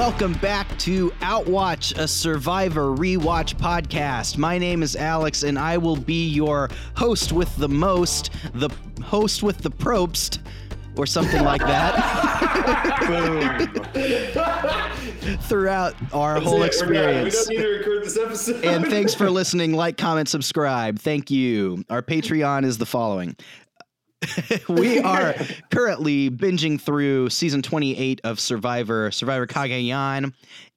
Welcome back to Outwatch, a Survivor rewatch podcast. My name is Alex, and I will be your host with the most, the host with the probst, or something like that. Throughout our That's whole it, we're. We experience. don't need to record this episode. And thanks for listening. Like, comment, subscribe. Thank you. Our Patreon is the following. we are currently binging through season 28 of Survivor, Survivor Cagayan.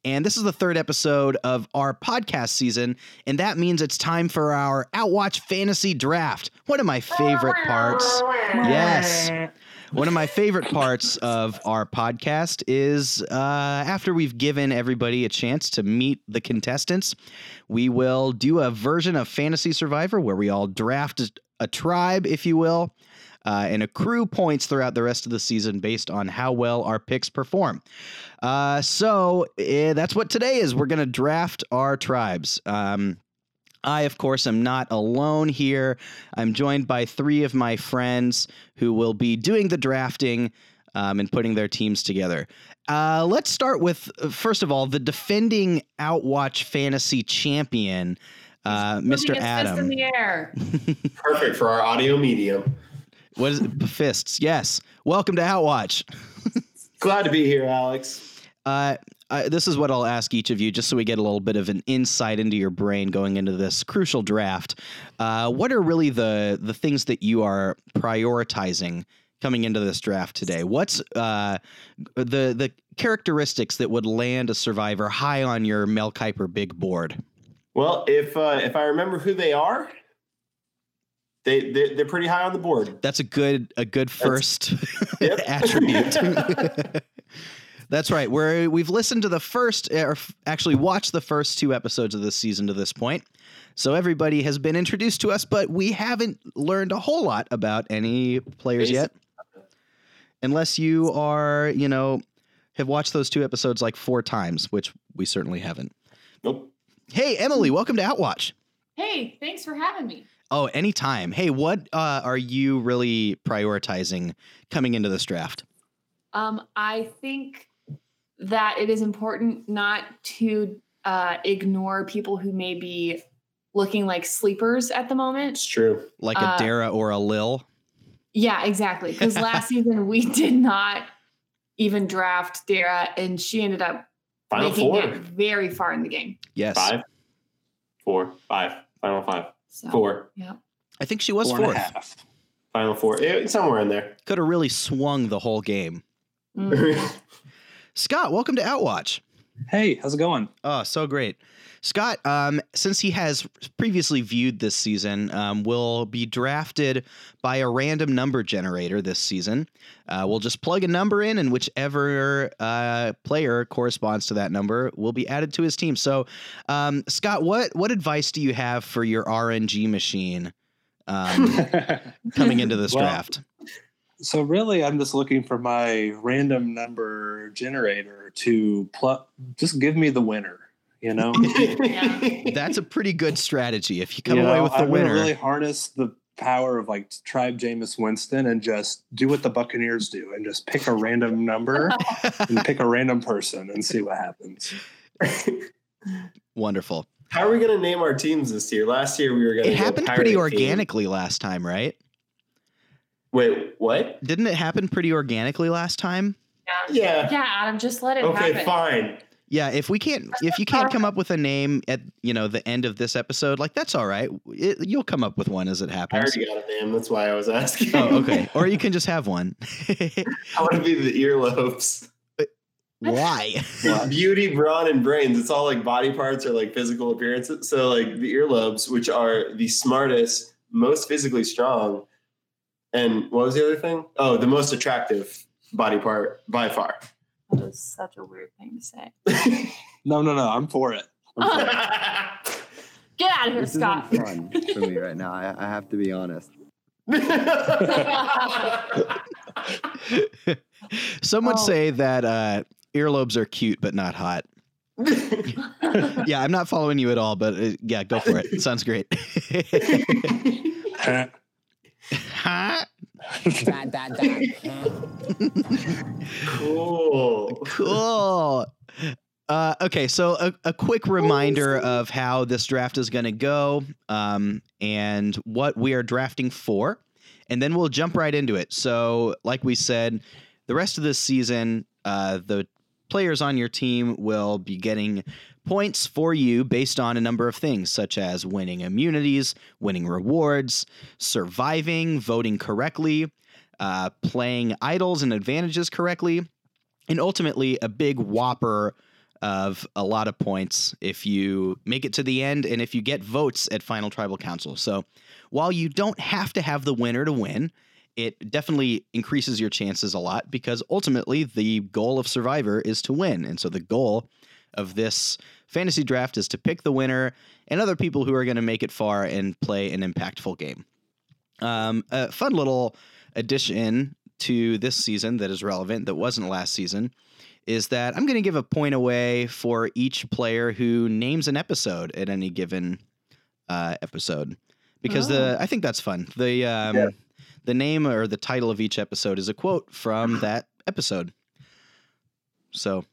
And this is the third episode of our podcast season. And that means it's time for our Outwatch Fantasy Draft. One of my favorite parts. Yes. One of my favorite parts of our podcast is uh, after we've given everybody a chance to meet the contestants, we will do a version of Fantasy Survivor where we all draft a tribe, if you will, uh, and accrue points throughout the rest of the season based on how well our picks perform. Uh, so eh, that's what today is. We're going to draft our tribes. Um, I, of course, am not alone here. I'm joined by three of my friends who will be doing the drafting um, and putting their teams together. Uh, let's start with, uh, first of all, the defending Outwatch Fantasy Champion, uh, Mr. Putting in Adam. the air. Perfect for our audio medium. What is it? Fists. Yes. Welcome to Outwatch. Glad to be here, Alex. Uh, I, this is what I'll ask each of you, just so we get a little bit of an insight into your brain going into this crucial draft. Uh, what are really the the things that you are prioritizing coming into this draft today? What's uh, the the characteristics that would land a survivor high on your Mel Kiper big board? Well, if uh, if I remember who they are, they they're, they're pretty high on the board. That's a good a good first Yep. attribute. That's right. We're we've listened to the first, eh, or actually watched the first two episodes of this season to this point. So everybody has been introduced to us, but we haven't learned a whole lot about any players yet. Unless you are, you know, have watched those two episodes like four times, which we certainly haven't. Nope. Hey, Emily, welcome to Outwatch. Hey, thanks for having me. Oh, anytime. Hey, what uh, are you really prioritizing coming into this draft? Um, I think that it is important not to uh, ignore people who may be looking like sleepers at the moment. It's true. Like a Uh, Dara or a Lil? Yeah, exactly. Because last season we did not even draft Dara, and she ended up Final making four. it very far in the game. Yes. Five, four, five. Final five. So, Four. Yeah. I think she was Four and a half. Final four. Eh, somewhere in there. Could have really swung the whole game. Mm. Scott, welcome to Outwatch. Hey, how's it going? Oh, so great. Scott, um, since he has previously viewed this season, um, will be drafted by a random number generator this season. Uh, we'll just plug a number in, and whichever uh, player corresponds to that number will be added to his team. So, um, Scott, what what advice do you have for your RNG machine um, coming into this Well, draft? so really, I'm just looking for my random number generator to plug. Just give me the winner. You know, Yeah. That's a pretty good strategy. If you come You away know, with the I'm winner, really harness the power of like Tribe Jameis Winston and just do what the Buccaneers do and just pick a random number and pick a random person and see what happens. wonderful. How are we gonna name our teams this year? Last year we were gonna. It happened pirate pretty team. organically last time, right? Wait, what? Didn't it happen pretty organically last time? yeah. Yeah. Yeah, Adam, just let it Okay, happen. fine. Yeah, if we can't if you can't come up with a name at, you know, the end of this episode, like that's all right. It, you'll come up with one as it happens. I already got a name. That's why I was asking. Oh, okay. Or you can just have one. I want to be the earlobes. Uh, why? Beauty, brawn, and brains. It's all like body parts or like physical appearances. So like the earlobes, which are the smartest, most physically strong, and what was the other thing? Oh, the most attractive body part by far. That was such a weird thing to say. No, no, no. I'm for it. I'm for it. Get out of here, This Scott. isn't fun for me right now. I, I have to be honest. Some would Oh. say that uh, earlobes are cute but not hot. Yeah, I'm not following you at all, but uh, yeah, go for it. Sounds great. huh? Dot, dot, dot. cool. Cool. Uh, okay, so a, a quick reminder of how this draft is going to go um, and what we are drafting for, and then we'll jump right into it. So, like we said, the rest of this season, uh, the players on your team will be getting points for you based on a number of things, such as winning immunities, winning rewards, surviving, voting correctly, uh, playing idols and advantages correctly, and ultimately a big whopper of a lot of points if you make it to the end and if you get votes at Final Tribal Council. So while you don't have to have the winner to win, it definitely increases your chances a lot because ultimately the goal of Survivor is to win. And so the goal of this fantasy draft is to pick the winner and other people who are going to make it far and play an impactful game. Um, a fun little addition to this season that is relevant that wasn't last season is that I'm going to give a point away for each player who names an episode at any given uh, episode because the I think that's fun. The um, Yeah. the name or the title of each episode is a quote from that episode. So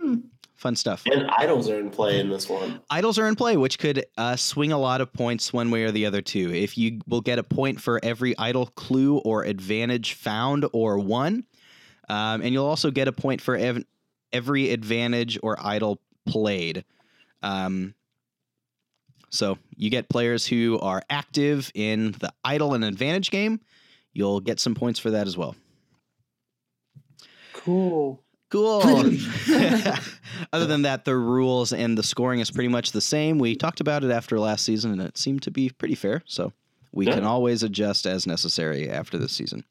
Hmm. Fun stuff. And idols are in play in this one. Idols are in play, which could uh, swing a lot of points one way or the other too. If you will get a point for every idol clue or advantage found or won, um, and you'll also get a point for ev- every advantage or idol played. Um, so you get players who are active in the idol and advantage game. You'll get some points for that as well. Cool. Cool. Other than that, the rules and the scoring is pretty much the same. We talked about it after last season, and it seemed to be pretty fair. So we Yeah. can always adjust as necessary after this season.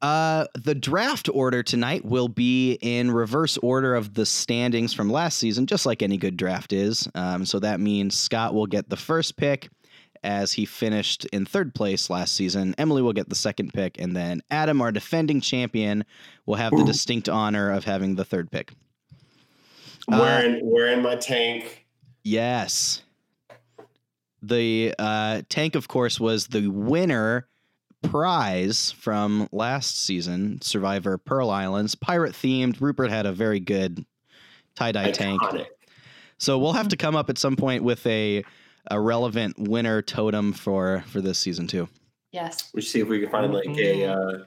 Uh, the draft order tonight will be in reverse order of the standings from last season, just like any good draft is. Um, so that means Scott will get the first pick as he finished in third place last season. Emily will get the second pick, and then Adam, our defending champion, will have the distinct honor of having the third pick. Uh, wearing wearing my tank. Yes. The uh, tank, of course, was the winner prize from last season, Survivor Pearl Islands, pirate themed. Rupert had a very good tie dye tank. So we'll have to come up at some point with a a relevant winner totem for for this season too. Yes. We should see if we can find like a uh,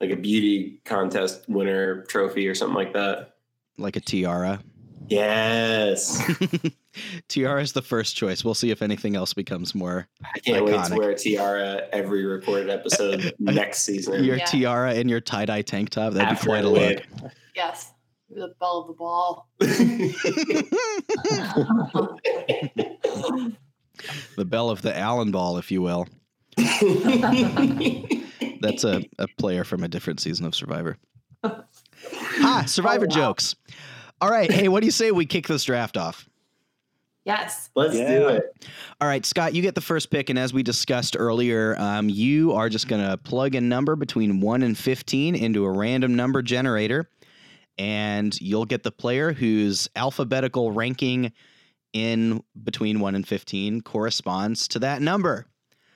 like a beauty contest winner trophy or something like that. Like a tiara. Yes, tiara is the first choice. We'll see if anything else becomes more I can't wait to wear a tiara every recorded episode next season. your Yeah. tiara and your tie dye tank top. That'd After be quite a look. Yes. The bell of the ball. the bell of the Allen ball, if you will. That's a, a player from a different season of Survivor. Ah, Survivor Oh, wow. jokes. All right. Hey, what do you say we kick this draft off? yes. Let's do it. All right, Scott, you get the first pick. And as we discussed earlier, um, you are just going to plug a number between 1 and 15 into a random number generator. And you'll get the player whose alphabetical ranking in between 1 and 15 corresponds to that number.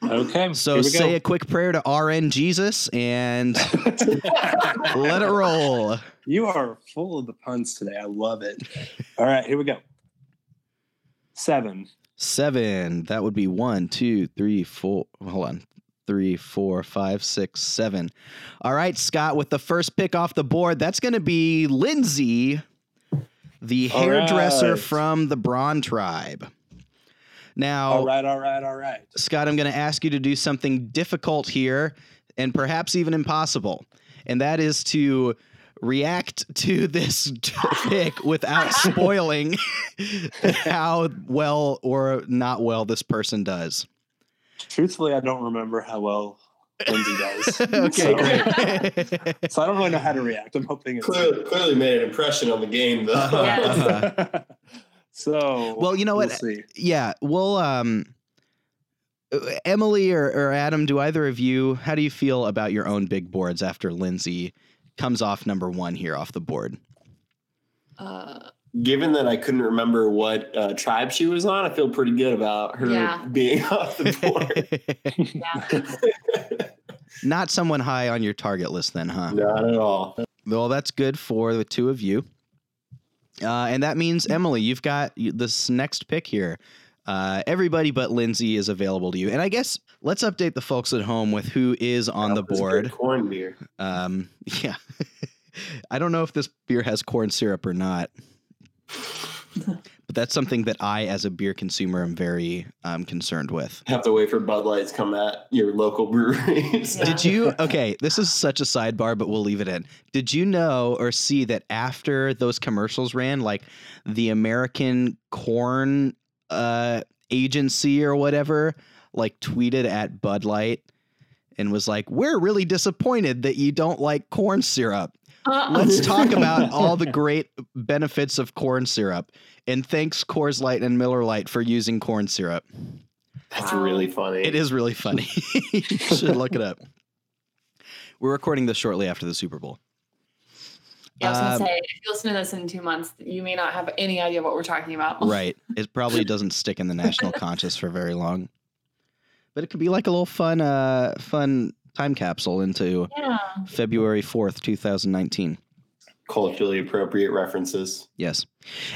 Okay. So say go. a quick prayer to RN Jesus and let it roll. You are full of the puns today. I love it. All right, here we go. Seven. Seven. That would be one, two, three, four. Hold on. Three, four, five, six, seven. All right, Scott, with the first pick off the board, that's going to be Lindsey, the All hairdresser right. from the Brawn tribe. Now, All right, all right, all right. Scott, I'm going to ask you to do something difficult here and perhaps even impossible. And that is to react to this pick without spoiling how well or not well this person does. Truthfully, I don't remember how well Lindsey does. okay, So- great. So I don't really know how to react. I'm hoping it's Clearly, clearly made an impression on the game, though. Uh-huh. so Well, you know what? We'll see. yeah, well, um, Emily or, or Adam, do either of you, how do you feel about your own big boards after Lindsey comes off number one here off the board? Uh, Given that I couldn't remember what uh, tribe she was on, I feel pretty good about her Yeah. being off the board. Not someone high on your target list, then, huh? Not at all. Well, that's good for the two of you. Uh, and that means Emily, you've got this next pick here. Uh, everybody but Lindsey is available to you. And I guess let's update the folks at home with who is on the That was a board. Corn beer. Um, yeah. I don't know if this beer has corn syrup or not. But that's something that I, as a beer consumer, am very um, concerned with. Have to wait for Bud Lights come at your local breweries. Yeah. Did you? Okay, this is such a sidebar, but we'll leave it in. Did you know or see that after those commercials ran, like the American Corn uh, Agency or whatever, like tweeted at Bud Light and was like, "We're really disappointed that you don't like corn syrup. Let's talk about all the great benefits of corn syrup." And thanks Coors Light and Miller Lite for using corn syrup. That's Wow. really funny. It is really funny. you should look it up. We're recording this shortly after the Super Bowl. yeah, I was gonna Um, say, if you listen to this in two months, you may not have any idea what we're talking about. Right. It probably doesn't stick in the national conscious for very long. But it could be like a little fun uh fun time capsule into Yeah. February 4th, 2019. Culturally appropriate references. Yes.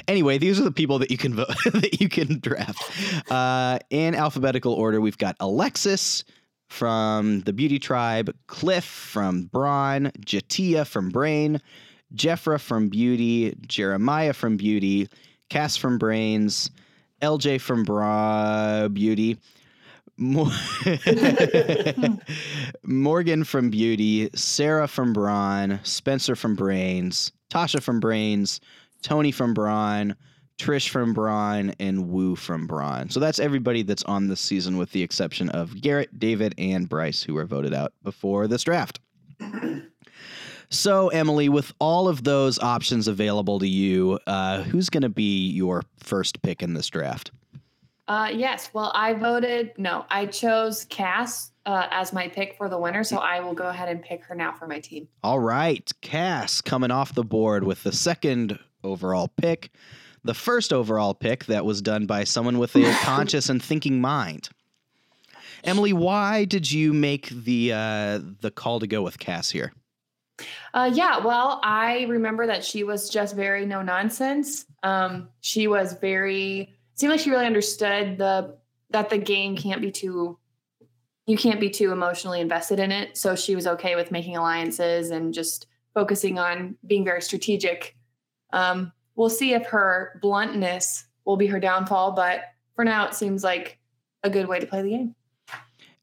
Anyway, these are the people that you can vote that you can draft. Uh, in alphabetical order, we've got Alexis from the Beauty Tribe, Cliff from Brawn, J'Tia from Brain, Jefra from Beauty, Jeremiah from Beauty, Kass from Brains, LJ from Bra Beauty. Mo- Morgan from Beauty, Sarah from Brawn, Spencer from Brains, Tasha from Brains, Tony from Brawn, Trish from Brawn, and Woo from Brawn. So that's everybody that's on this season, with the exception of Garrett, David, and Brice, who were voted out before this draft. So, Emily, with all of those options available to you, uh, who's going to be your first pick in this draft? Uh, yes. Well, I voted. No, I chose Kass uh, as my pick for the winner, so I will go ahead and pick her now for my team. All right, Kass coming off the board with the second overall pick, the first overall pick that was done by someone with a conscious and thinking mind. Emily, why did you make the uh, the call to go with Kass here? Uh, yeah, well, I remember that she was just very no nonsense. Um, she was very seemed like she really understood the that the game can't be too you can't be too emotionally invested in it. So she was okay with making alliances and just focusing on being very strategic. Um, we'll see if her bluntness will be her downfall, but for now, it seems like a good way to play the game.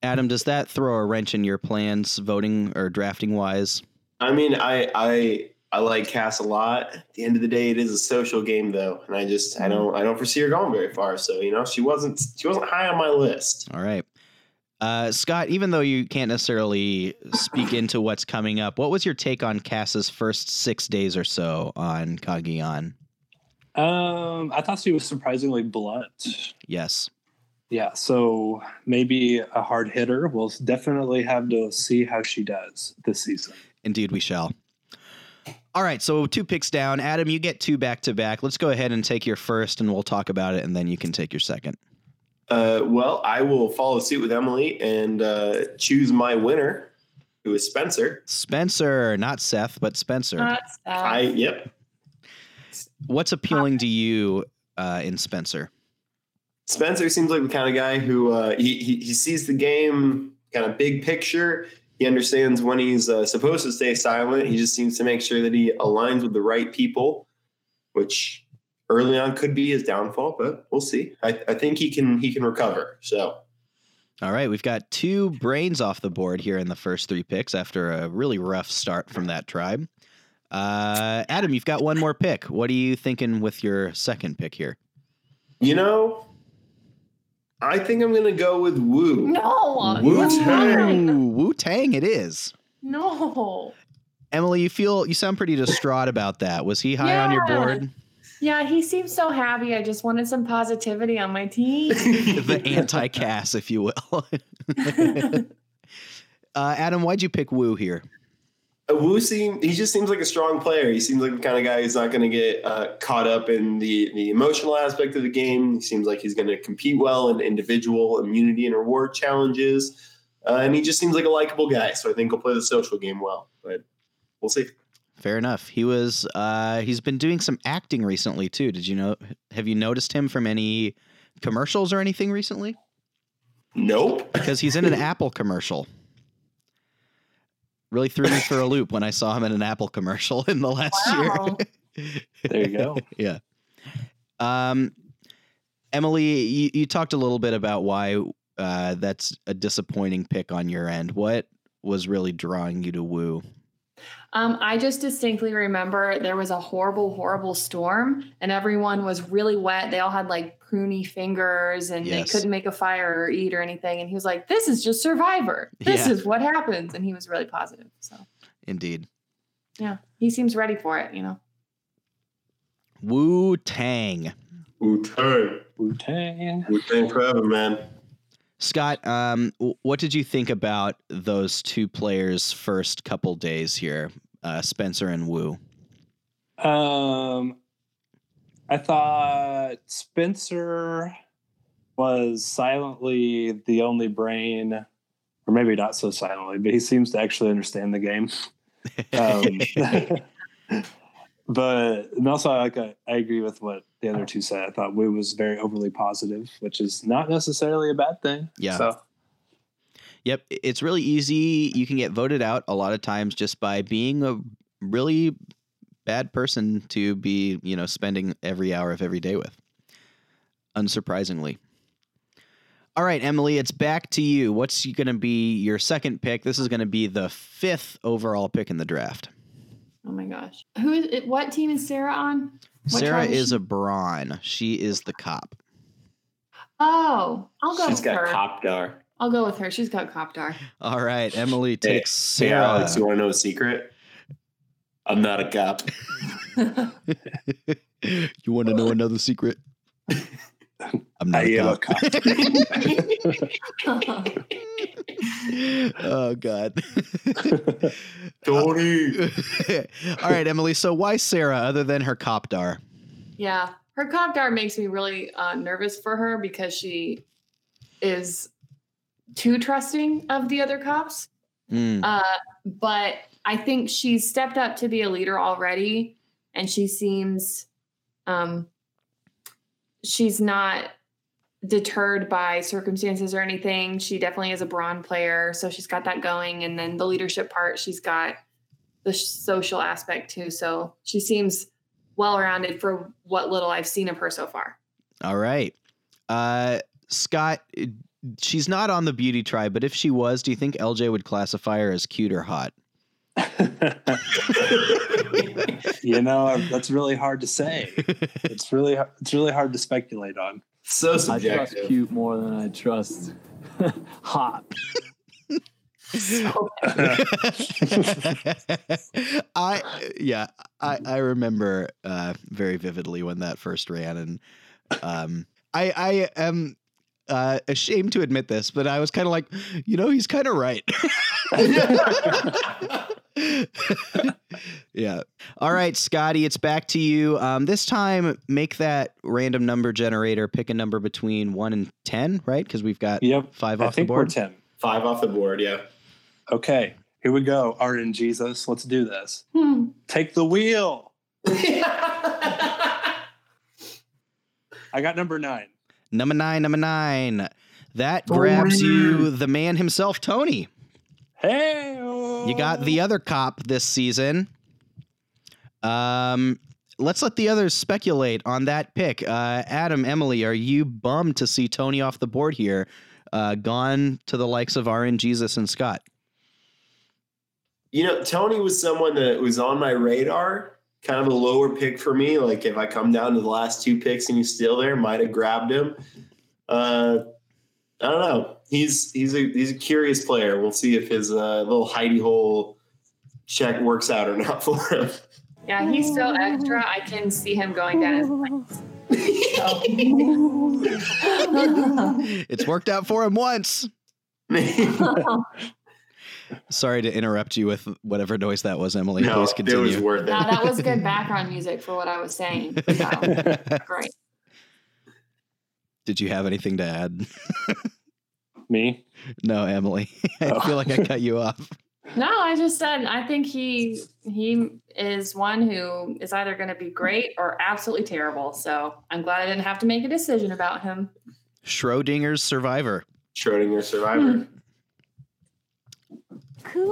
Adam, does that throw a wrench in your plans, voting or drafting wise? I mean, I I I like Kass a lot. At the end of the day, it is a social game, though, and I just I don't I don't foresee her going very far. So you know, she wasn't she wasn't high on my list. All right. Uh, Scott, even though you can't necessarily speak into what's coming up, what was your take on Kass's first six days or so on Cagayan? Um, I thought she was surprisingly blunt. Yes. Yeah, so maybe a hard hitter. We'll definitely have to see how she does this season. Indeed, we shall. All right, so two picks down. Adam, you get two back to back. Let's go ahead and take your first, and we'll talk about it, and then you can take your second. Uh, well, I will follow suit with Emily and uh, choose my winner, who is Spencer. Spencer, not Seth, but Spencer. That's, uh, I yep. What's appealing to you uh, in Spencer? Spencer seems like the kind of guy who uh, he, he he sees the game kind of big picture. He understands when he's uh, supposed to stay silent. He just seems to make sure that he aligns with the right people, which early on could be his downfall, but we'll see. I, I think he can he can recover. So All right, we've got two brains off the board here in the first three picks after a really rough start from that tribe. Uh, Adam, you've got one more pick. What are you thinking with your second pick here? you know, I think I'm gonna go with Woo. no, Wu-Tang. Ooh, Wu Tang, it is. no. Emily, you feel you sound pretty distraught about that. Was he high on your board? Yeah, he seems so happy. I just wanted some positivity on my team. the anti-Kass, if you will. uh, Adam, why'd you pick Woo here? Woo seem he just seems like a strong player. He seems like the kind of guy who's not going to get uh, caught up in the the emotional aspect of the game. He seems like he's going to compete well in individual immunity and reward challenges, uh, and he just seems like a likable guy. So I think he'll play the social game well. But we'll see. Fair enough. He was uh he's been doing some acting recently too. Did you know have you noticed him from any commercials or anything recently? Nope. Because he's in an Apple commercial. Really threw me for a loop when I saw him in an Apple commercial in the last Wow. year. There you go. yeah. Um Emily, you, you talked a little bit about why uh that's a disappointing pick on your end. What was really drawing you to Woo? Um, I just distinctly remember there was a horrible, horrible storm, and everyone was really wet. They all had like pruny fingers, and Yes. they couldn't make a fire or eat or anything. And he was like, "This is just Survivor. This Yeah. is what happens." And he was really positive. So Indeed. yeah, he seems ready for it. You know. Wu Tang. Wu Tang. Wu Tang. Wu Tang forever, man. Scott, um, what did you think about those two players' first couple days here, uh, Spencer and Woo? Um, I thought Spencer was silently the only brain, or maybe not so silently, but he seems to actually understand the game. Um, but and also, like I, I agree with what the other two said. I thought Woo was very overly positive, which is not necessarily a bad thing. Yeah. So Yep, it's really easy. You can get voted out a lot of times just by being a really bad person to be, you know, spending every hour of every day with. Unsurprisingly. All right, Emily, it's back to you. What's going to be your second pick? This is going to be the fifth overall pick in the draft. Oh my gosh, who is it? What team is Sarah on? What Sarah tribe is she? a brawn. She is the cop. Oh, I'll go She's with got her. Copdar. I'll go with her. She's got Copdar. All right, Emily Hey, takes Hey, Sarah. Alex, you want to know a secret? I'm not a cop. you want to know another secret? I'm not I a am a cop. cop. oh God. Tony. All right, Emily. So why Sarah, other than her copdar? Yeah, her Copdar makes me really uh, nervous for her because she is too trusting of the other cops. Mm, Uh, but I think she's stepped up to be a leader already, and she seems um, she's not deterred by circumstances or anything. She definitely is a brawn player, so she's got that going. And then the leadership part, she's got the social aspect too. So she seems well rounded for what little I've seen of her so far. all right. Uh, Scott, she's not on the beauty tribe, but if she was, do you think LJ would classify her as cute or hot? you know, that's really hard to say. It's really it's really hard to speculate on. so I trust cute more than I trust hot. I yeah, I I remember uh, very vividly when that first ran, and um, I I am uh, ashamed to admit this, but I was kind of like, you know, he's kind of right. Yeah. All right, Scotty, it's back to you. Um, this time, make that random number generator. Pick a number between one and ten, right? Because we've got Yep. five I off the think we're board. 10. Five off the board, yeah. Okay, here we go. Art and Jesus, let's do this. Hmm. Take the wheel. I got number nine. Number nine, number nine. That grabs you, the man himself, Tony. Hey, You got the other cop this season. Um, let's let the others speculate on that pick. Uh, Adam, Emily, are you bummed to see Tony off the board here? Uh, gone to the likes of RN Jesus and Scott. You know, Tony was someone that was on my radar, kind of a lower pick for me. Like if I come down to the last two picks and he's still there, might have grabbed him. Uh, I don't know. He's he's a he's a curious player. We'll see if his uh, little hidey hole check works out or not for him. yeah, he's so extra. I can see him going down his lines. So- It's worked out for him once. Sorry to interrupt you with whatever noise that was, Emily. no, Please it continue. was worth it. Now that was good background music for what I was saying. So, great. Did you have anything to add? me. no, Emily. I Oh. feel like I cut you off. No, I just said I think he he is one who is either going to be great or absolutely terrible. So I'm glad I didn't have to make a decision about him. Schrodinger's survivor. Schrodinger survivor. Cool.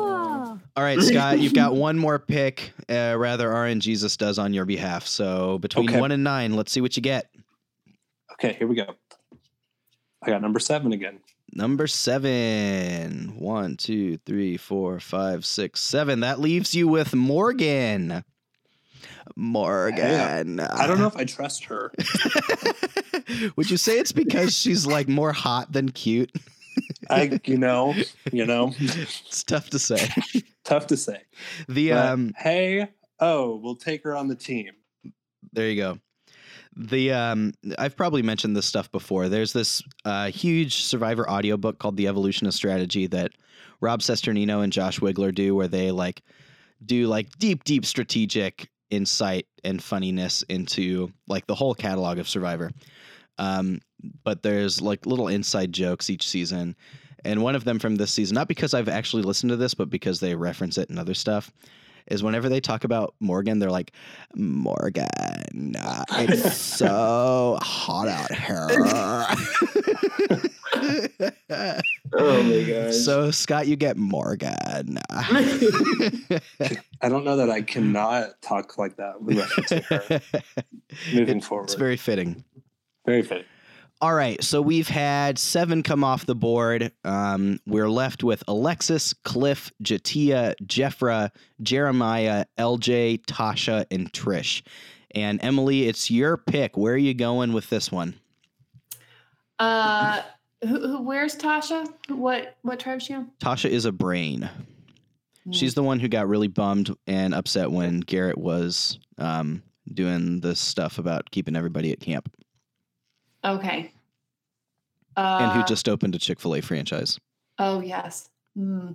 All right, Scott, you've got one more pick. Uh, rather, RN Jesus does on your behalf. So between Okay. one and nine, let's see what you get. Okay, here we go. I got number seven again. Number seven. One, two, three, four, five, six, seven. That leaves you with Morgan. Morgan. I don't know if I trust her. Would you say it's because she's like more hot than cute? I, you know, you know, It's tough to say. tough to say. The But, um hey, oh, we'll take her on the team. there you go. The um I've probably mentioned this stuff before. There's this uh huge survivor audiobook called The Evolution of Strategy that Rob Cesternino and Josh Wigler do where they like do like deep deep strategic insight and funniness into like the whole catalog of Survivor. Um but there's like little inside jokes each season. And one of them from this season, not because I've actually listened to this, but because they reference it in other stuff, is whenever they talk about Morgan, they're like, Morgan, uh, it's so hot out here. Oh my gosh. So, Scott, you get Morgan. I don't know that I cannot talk like that with reference to her moving It- forward. it's very fitting. very fitting. All right, so we've had seven come off the board. Um, we're left with Alexis, Cliff, J'Tia, Jefra, Jeremiah, LJ, Tasha, and Trish. And Emily, it's your pick. Where are you going with this one? Uh, who, who, where's Tasha? What what tribe is she on? Tasha is a brain. Hmm. She's the one who got really bummed and upset when Garrett was um, doing the stuff about keeping everybody at camp, okay. Uh, and who just opened a Chick Fil A franchise. Oh yes. Hmm.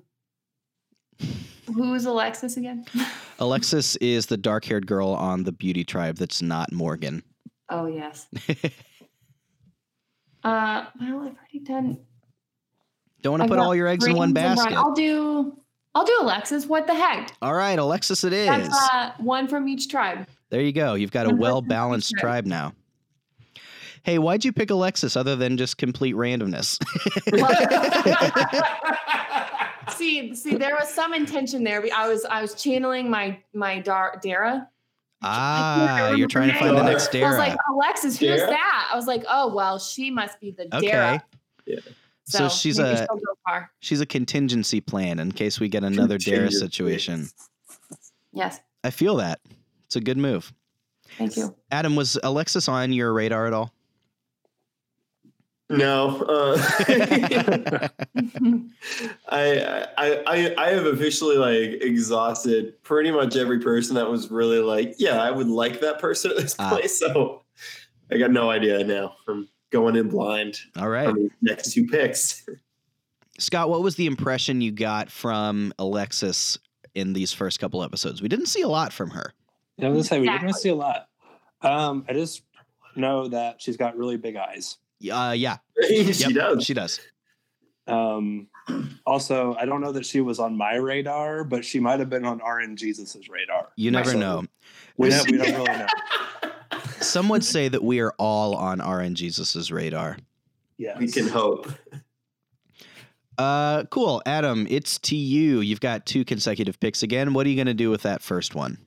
Who's Alexis again? Alexis is the dark-haired girl on the beauty tribe that's not Morgan. Oh yes. Uh, well, I've already done. Don't want to put all your eggs in one basket. I'll do. I'll do Alexis. What the heck? All right, Alexis, it is. That's uh, one from each tribe. there you go. You've got a one person well balanced tribe now. Hey, why'd you pick Alexis other than just complete randomness? see, see, there was some intention there. I was, I was channeling my my Dar- Dara. ah, you're trying to find the next next I was like, Alexis, who's Dara? that? I was like, oh well, she must be the Okay. Dara. Yeah. So she's a- she'll go far. She's a contingency plan in case we get another Dara situation. Yes, I feel that. It's a good move. thank you. Adam, was Alexis on your radar at all? No. Uh, I, I I I have officially like exhausted pretty much every person that was really like, yeah, I would like that person at this Ah. place. So I got no idea now. I'm going in blind All right. next two picks. Scott, what was the impression you got from Alexis in these first couple episodes? We didn't see a lot from her. Yeah, I was gonna say we didn't see a lot. Um, I just know that she's got really big eyes. Uh, yeah, she Yep, does. She does. Um, also, I don't know that she was on my radar, but she might have been on RN Jesus's radar. You never So, know. We, There's- don't, we don't really know. Some would say that we are all on RN Jesus's radar. Yes. we can hope. Uh, cool. Adam, it's to you. You've got two consecutive picks again. What are you going to do with that first one?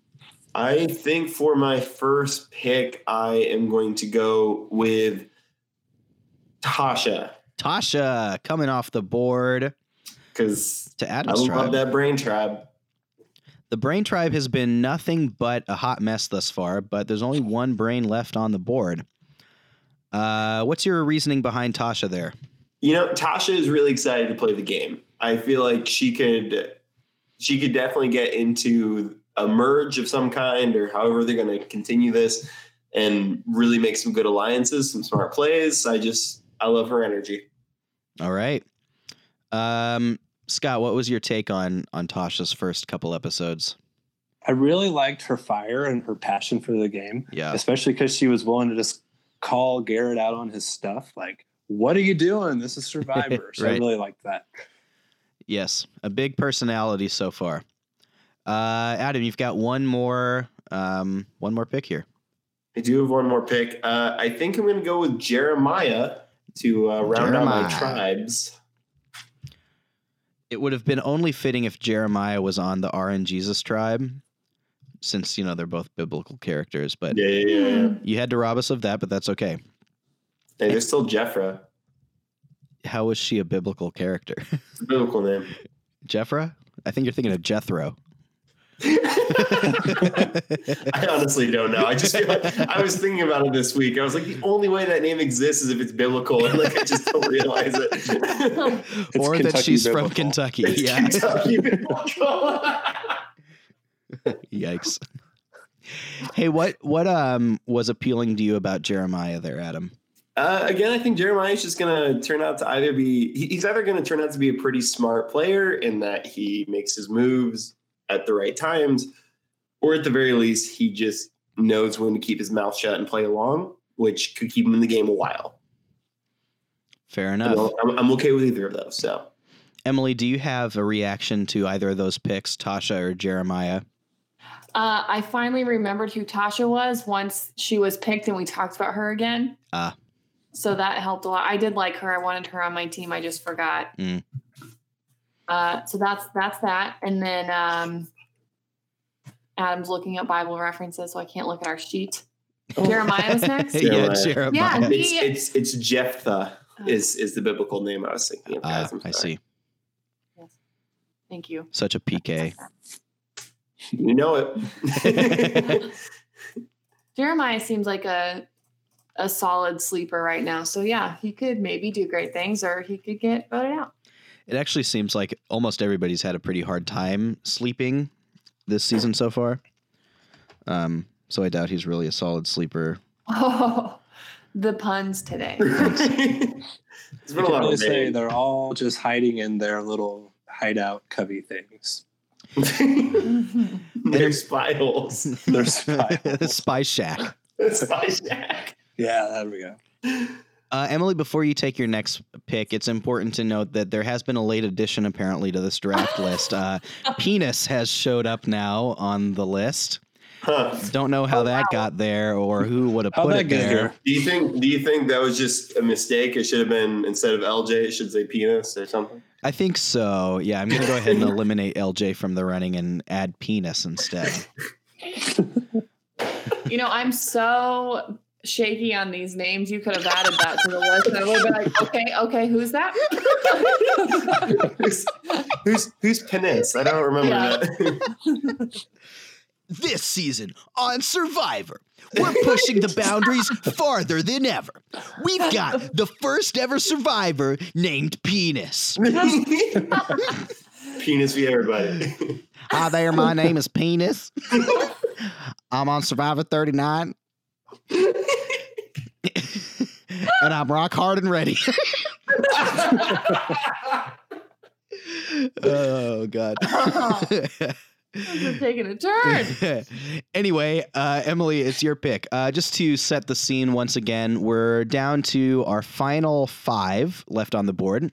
I think for my first pick, I am going to go with Tasha Tasha coming off the board because to I Adam's love that brain tribe. The brain tribe has been nothing but a hot mess thus far, but there's only one brain left on the board. Uh, what's your reasoning behind Tasha there? You know, Tasha is really excited to play the game. I feel like she could she could definitely get into a merge of some kind or however they're going to continue this and really make some good alliances, some smart plays. I just I love her energy. All right. Um, Scott, what was your take on on Tasha's first couple episodes? I really liked her fire and her passion for the game, Yeah. especially because she was willing to just call Garrett out on his stuff. Like, what are you doing? This is Survivor. So I really liked that. Yes, a big personality so far. Uh, Adam, you've got one more, um, one more pick here. I do have one more pick. Uh, I think I'm going to go with Jeremiah to uh, round out my tribes. It would have been only fitting if Jeremiah was on the R and Jesus tribe, since you know they're both biblical characters. But Yeah, yeah, yeah. yeah. you had to rob us of that, but that's okay. Hey, there's still Jefra. How was she a biblical character? It's a biblical name. Jefra? I think you're thinking of Jethro. I honestly don't know. I just feel like I was thinking about it this week. I was like, the only way that name exists is if it's biblical, and like I just don't realize it. It's or that Kentucky she's from. Kentucky. It's Yeah. Kentucky. Yikes. Hey, what what um was appealing to you about Jeremiah there, Adam? Uh, again, I think Jeremiah is just going to turn out to either be, he- he's either going to turn out to be a pretty smart player in that he makes his moves at the right times, or at the very least, he just knows when to keep his mouth shut and play along, which could keep him in the game a while. Fair enough. I'm, I'm okay with either of those. So, Emily, do you have a reaction to either of those picks, Tasha or Jeremiah? Uh, I finally remembered who Tasha was once she was picked and we talked about her again. Ah. So that helped a lot. I did like her. I wanted her on my team. I just forgot. Mm. Uh, so that's that's that. And then um, Adam's looking at Bible references, so I can't look at our sheet. Jeremiah was next. yeah, Jeremiah. Jeremiah. Yeah, it's, He- it's, it's Jephthah is, is the biblical name I was thinking of. Ah, Guys. I'm I sorry. see. Thank you. Such a PK. You know it. Jeremiah seems like a a solid sleeper right now. So yeah, he could maybe do great things, or he could get voted out. It actually seems like almost everybody's had a pretty hard time sleeping this season so far. Um, so I doubt he's really a solid sleeper. Oh, the puns today. it's You been a lot of say they're all just hiding in their little hideout cubby things. They're spy holes. They're spy holes. Spy Shack. spy shack. Yeah, there we go. Uh, Emily, before you take your next pick, it's important to note that there has been a late addition apparently to this draft list. Uh, Penis has showed up now on the list. Huh. Don't know how Oh, that wow. got there or who would have put that it get there. here? Do you think? Do you think that was just a mistake? It should have been instead of LJ, it should say penis or something. I think so. Yeah, I'm gonna go ahead and eliminate LJ from the running and add Penis instead. you know, I'm so shaky on these names. You could have added that to the list, and I would have been like, okay, okay, who's that? who's, who's who's penis? I don't remember Yeah. that. This season on Survivor, we're pushing the boundaries farther than ever. We've got the first ever Survivor named Penis. penis be everybody. Hi there, my name is Penis. I'm on Survivor 39. And I'm rock hard and ready. oh god. Taking a turn. anyway, uh, Emily, it's your pick. Uh, just to set the scene once again, we're down to our final five left on the board,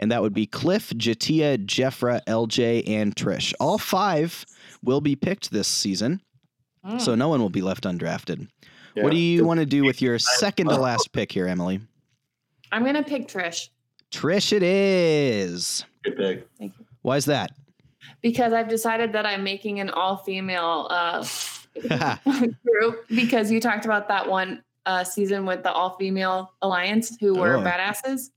and that would be Cliff, J'Tia, Jefra, LJ, and Trish. All five will be picked this season, Mm. so no one will be left undrafted. What do you want to do with your second to last pick here, Emily? I'm gonna pick Trish Trish, it is. Good pick. Thank you. Why is that? because I've decided that I'm making an all-female uh, group because you talked about that one uh, season with the all-female alliance who were Oh. badasses.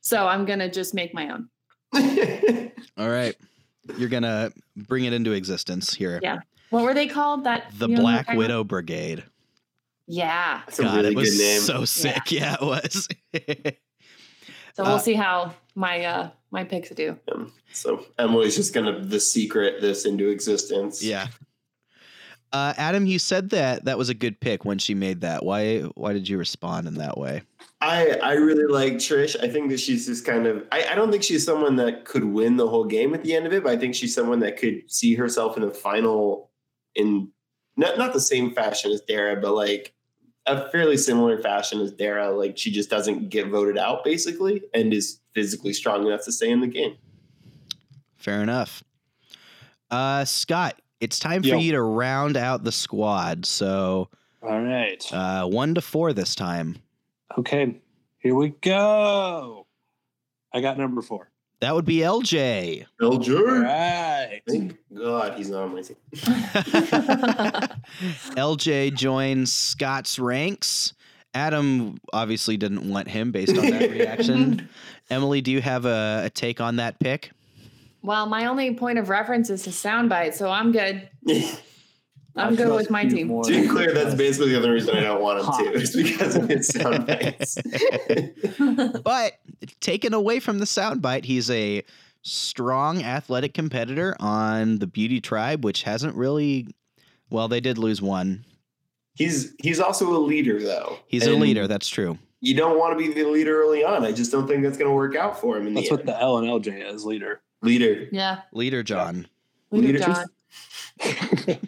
So I'm gonna just make my own. All right. You're going to bring it into existence here. Yeah. What were they called? That The you know who I'm Black? Widow Brigade. Yeah. That's a God, really it was good name. so sick. Yeah, it was. So we'll Uh, see how my uh my picks do. Um, so Emily's just gonna the secret this into existence. yeah. Uh, Adam, you said that that was a good pick when she made that. Why? Why did you respond in that way? I I really like Trish. I think that she's just kind of. I, I don't think she's someone that could win the whole game at the end of it, but I think she's someone that could see herself in the final in not not the same fashion as Dara, but like a fairly similar fashion as Dara. Like she just doesn't get voted out basically, and is physically strong enough to stay in the game. Fair enough. Uh, Scott, it's time for Yo. you to round out the squad. So All right. uh, one to four this time. Okay. Here we go. I got number four. That would be LJ. All LJ. right. Thank God he's not on my team. LJ joins Scott's ranks. Adam obviously didn't want him based on that reaction. Emily, do you have a, a take on that pick? well, my only point of reference is his soundbite, so I'm good. to I'm I good with my team. more be clear, that's basically the only reason I don't want him Hot. to. It's because of his sound bites. But taken away from the soundbite, he's a strong athletic competitor on the Beauty Tribe, which hasn't really. Well, they did lose one. he's he's also a leader though. He's a leader. That's true. You don't want to be the leader early on. I just don't think that's going to work out for him in That's the what end. the L and LJ is leader. leader. yeah, Leader John. leader Leader- John.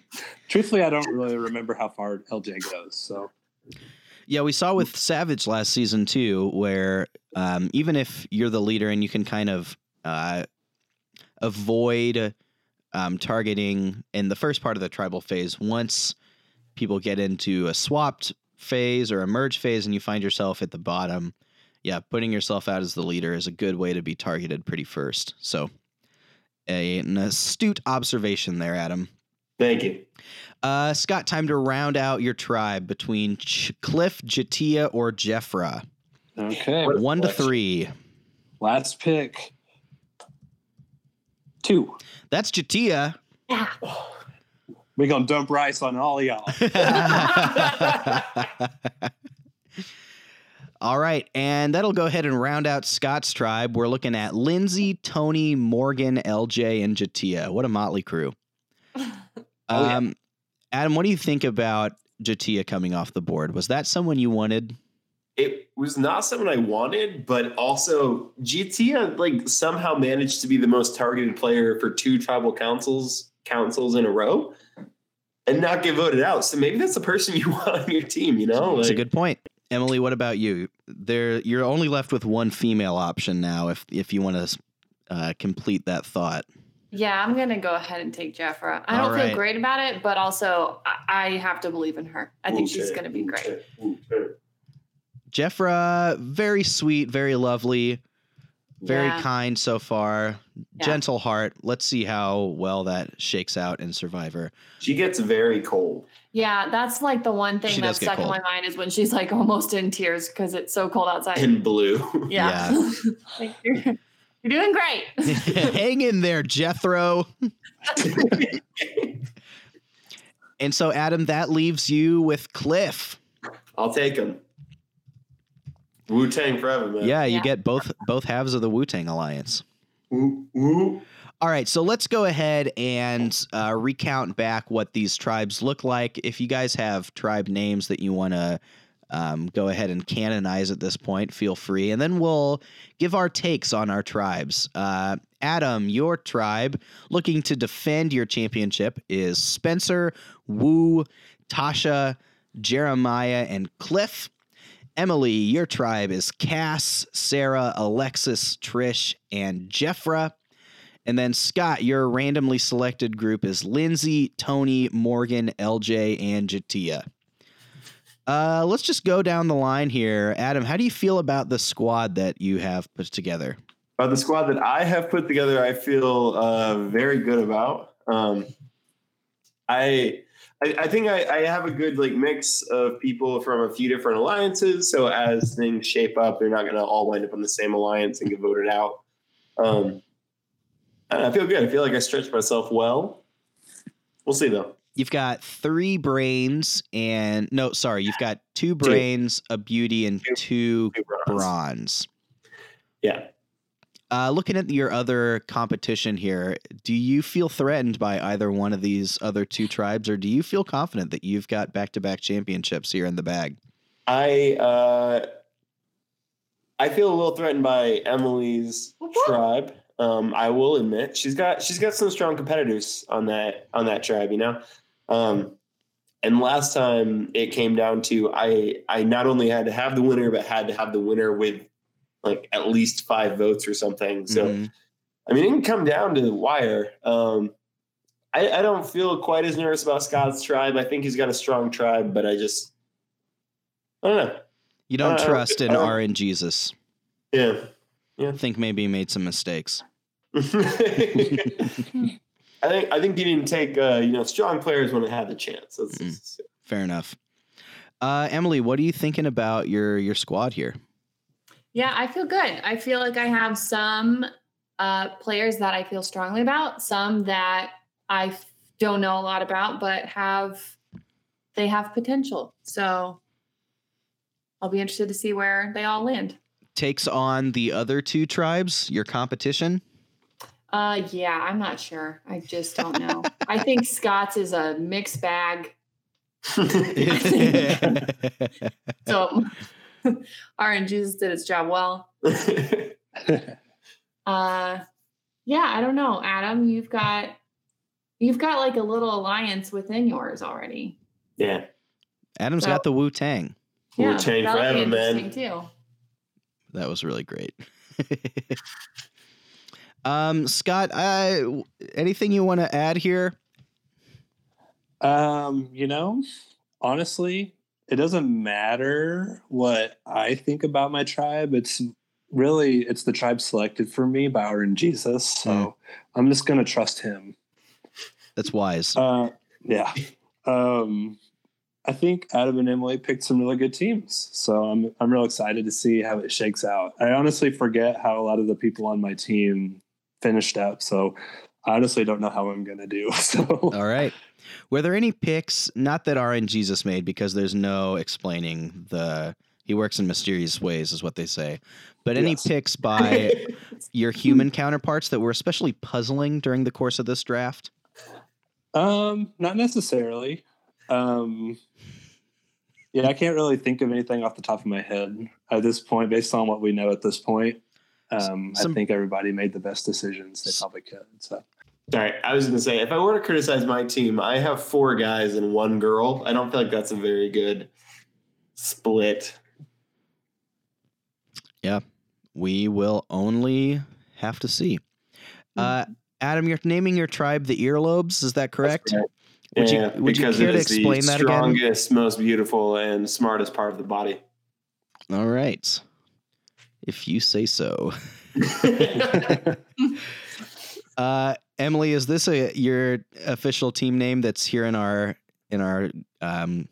Truthfully, I don't really remember how far LJ goes. So Yeah, we saw with Savage last season too, where um, even if you're the leader and you can kind of uh, avoid um, targeting in the first part of the tribal phase, once people get into a swapped phase or a merge phase and you find yourself at the bottom, yeah, putting yourself out as the leader is a good way to be targeted pretty first. So, a, an astute observation there, Adam. Thank you. Uh, Scott, time to round out your tribe between Ch- Cliff, J'Tia, or Jefra. okay, One to three. last pick. Two. That's J'Tia. Yeah. We gonna dump rice on all of y'all. All right, and that'll go ahead and round out Scott's tribe. We're looking at Lindsey, Tony, Morgan, LJ, and J'Tia. What a motley crew. Oh, yeah. Um, Adam, what do you think about J'Tia coming off the board? Was that someone you wanted? It was not someone I wanted, but also J'Tia like somehow managed to be the most targeted player for two tribal councils councils in a row and not get voted out. So maybe that's the person you want on your team, you know? That's a good point. Emily, what about you? There, you're only left with one female option now. If if you want to uh, complete that thought, Yeah, I'm gonna go ahead and take Jefra. I All don't right. feel great about it, but also I, I have to believe in her. I think she's gonna be great. okay, okay. Jefra, very sweet, very lovely, very Yeah. kind so far. Yeah. Gentle heart. Let's see how well that shakes out in Survivor. She gets very cold. Yeah, that's like the one thing She that's does get stuck in my mind is when she's like almost in tears because it's so cold outside. And blue. yeah. Like, you're, you're doing great. Hang in there, Jethro. and so, Adam, that leaves you with Cliff. I'll take him. Wu Tang forever, man. Yeah, you Yeah. get both both halves of the Wu Tang Alliance. Woo, woo. All right, so let's go ahead and uh, recount back what these tribes look like. If you guys have tribe names that you want to um, go ahead and canonize at this point, feel free. And then we'll give our takes on our tribes. Uh, Adam, your tribe looking to defend your championship is Spencer, Woo, Tasha, Jeremiah, and Cliff. Emily, your tribe is Kass, Sarah, Alexis, Trish, and Jefra. And then Scott, your randomly selected group is Lindsey, Tony, Morgan, LJ, and J'Tia. Uh, let's just go down the line here. Adam, how do you feel about the squad that you have put together? Uh, the squad that I have put together, I feel uh, very good about. Um, I, I I think I, I have a good like mix of people from a few different alliances. So as things shape up, they're not going to all wind up on the same alliance and get voted out. Um, I feel good. I feel like I stretched myself well. We'll see though. You've got three brains and no, sorry, you've got two brains, a beauty, and two Two bronze. bronze. Yeah. Uh, looking at your other competition here, do you feel threatened by either one of these other two tribes, or do you feel confident that you've got back-to-back championships here in the bag? I uh, I feel a little threatened by Emily's tribe. Um, I will admit she's got she's got some strong competitors on that on that tribe, you know. Um, and last time it came down to I I not only had to have the winner, but had to have the winner with like at least five votes or something. So Mhm. I mean, it can come down to the wire. Um, I, I don't feel quite as nervous about Scott's tribe. I think he's got a strong tribe, but I just, I don't know. You don't Uh, trust in R and Jesus. Yeah. Yeah. I think maybe he made some mistakes. I think I think he didn't take uh, you know strong players when it had the chance. That's, Mm. Fair enough. Uh, Emily, what are you thinking about your your squad here? Yeah, I feel good. I feel like I have some uh, players that I feel strongly about, some that I f- don't know a lot about, but have they have potential. So I'll be interested to see where they all land. Takes on the other two tribes, your competition. Uh, yeah, I'm not sure. I just don't know. I think Scott's is a mixed bag. So RNG's did its job well. Uh, yeah, I don't know, Adam. You've got you've got like a little alliance within yours already. yeah. Adam's So- got the Wu Tang. Wu Tang forever, man. Too. That was really great. Um, Scott, uh, anything you want to add here? Um, you know, honestly, it doesn't matter what I think about my tribe. It's really it's the tribe selected for me by our and Jesus. So Mm. I'm just gonna trust him. That's wise. Uh, yeah. Um, I think Adam and Emily picked some really good teams, so I'm I'm real excited to see how it shakes out. I honestly forget how a lot of the people on my team finished up, so I honestly don't know how I'm gonna do. So All right. Were there any picks? Not that RN Jesus made, because there's no explaining the. He works in mysterious ways, is what they say. But any Yes. picks by your human counterparts that were especially puzzling during the course of this draft? Um, not necessarily. Um, yeah, I can't really think of anything off the top of my head at this point, based on what we know at this point. Um, Some- I think everybody made the best decisions they probably could. So, All right. I was going to say, if I were to criticize my team, I have four guys and one girl. I don't feel like that's a very good split. Yeah, we will only have to see. Uh, Adam, you're naming your tribe the earlobes. Is that correct? correct. Would you- Yeah, would you because care it to is the explain that again? strongest, most beautiful, and smartest part of the body. All right. If you say so. Uh, Emily, is this a your official team name that's here in our in our um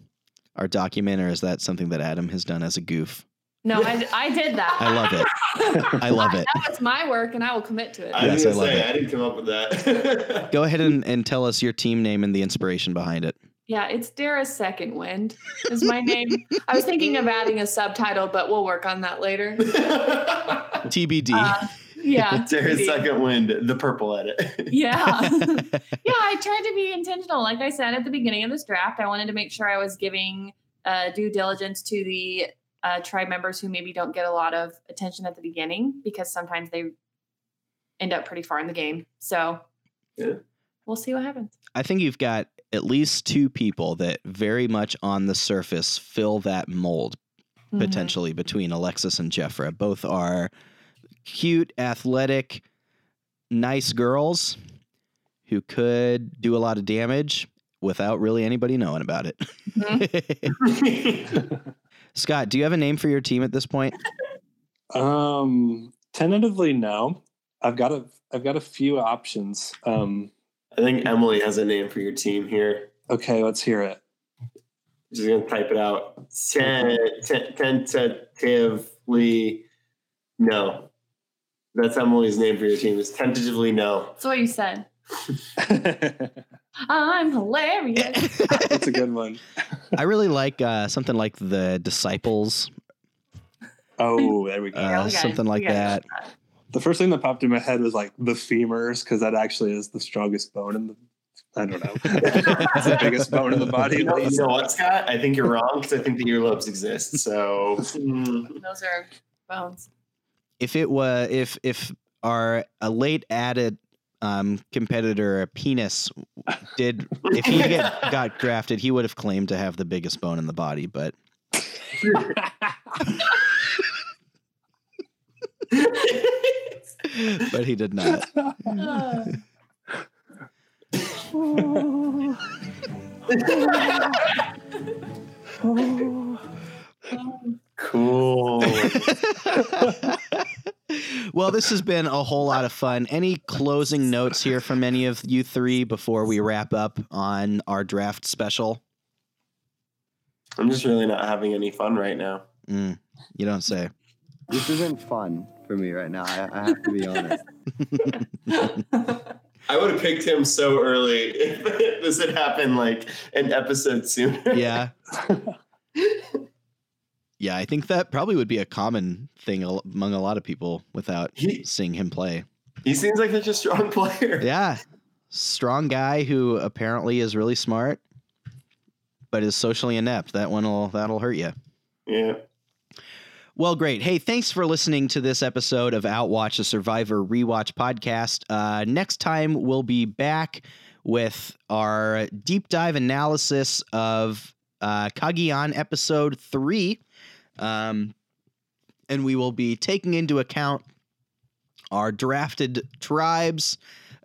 our document, or is that something that Adam has done as a goof? No, I, I did that. I love it. I love it. That was my work, and I will commit to it. I Yes, I love say, it. I didn't come up with that. Go ahead and, and tell us your team name and the inspiration behind it. Yeah, it's Dara's Second Wind is my name. I was thinking of adding a subtitle, but we'll work on that later. TBD. Uh, yeah. Sarah's TBD. second wind, the purple edit. Yeah. yeah, I tried to be intentional. Like I said at the beginning of this draft, I wanted to make sure I was giving uh, due diligence to the uh, tribe members who maybe don't get a lot of attention at the beginning because sometimes they end up pretty far in the game. So Yeah. we'll see what happens. I think you've got at least two people that very much on the surface fill that mold Mhm. potentially between Alexis and Jefra. Both are cute, athletic, nice girls who could do a lot of damage without really anybody knowing about it. Scott, do you have a name for your team at this point? um, tentatively, no. I've got a I've got a few options. Um, I think Emily has a name for your team here. okay, let's hear it. She's going to type it out. Ten- ten- Tentatively, no. That's Emily's name for your team. Is tentatively no. That's what you said. I'm hilarious. That's a good one. I really like uh, something like the Disciples, Oh, there we go. uh, Yeah, we got it. something like We that. It. The first thing that popped in my head was like the femurs, because that actually is the strongest bone in the. I don't know. it's the biggest bone in the body. You know, you know what, Scott? I think you're wrong because I think the earlobes exist. So mm, Those are bones. If it was, if if our a late added um, competitor a penis did, if he get, got drafted, he would have claimed to have the biggest bone in the body, but but he did not. Cool. well, this has been a whole lot of fun. Any closing notes here from any of you three before we wrap up on our draft special? I'm just really not having any fun right now. Mm, you don't say. This isn't fun for me right now. I, I have to be honest. I would have picked him so early if this had happened like an episode sooner. Yeah. Yeah, I think that probably would be a common thing among a lot of people without He seeing him play. he seems like such a strong player. Yeah. Strong guy who apparently is really smart, but is socially inept. That one will that'll hurt you. Yeah. Well, great. Hey, thanks for listening to this episode of Outwatch, a Survivor Rewatch podcast. Uh, next time, we'll be back with our deep dive analysis of uh, Cagayan episode three. Um, and we will be taking into account our drafted tribes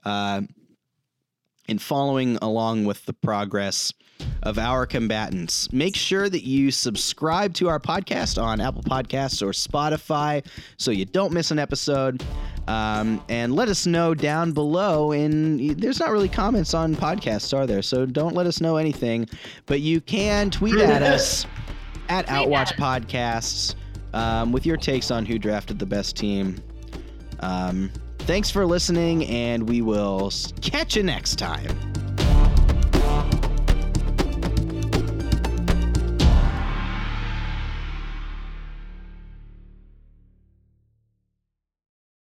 uh, and following along with the progress of our combatants. Make sure that you subscribe to our podcast on Apple Podcasts or Spotify so you don't miss an episode. Um, and let us know down below. In there's not really comments on podcasts, are there? So don't let us know anything. But you can tweet at us at Tweet Outwatch at Podcasts um, with your takes on who drafted the best team. Um, thanks for listening, and we will catch you next time.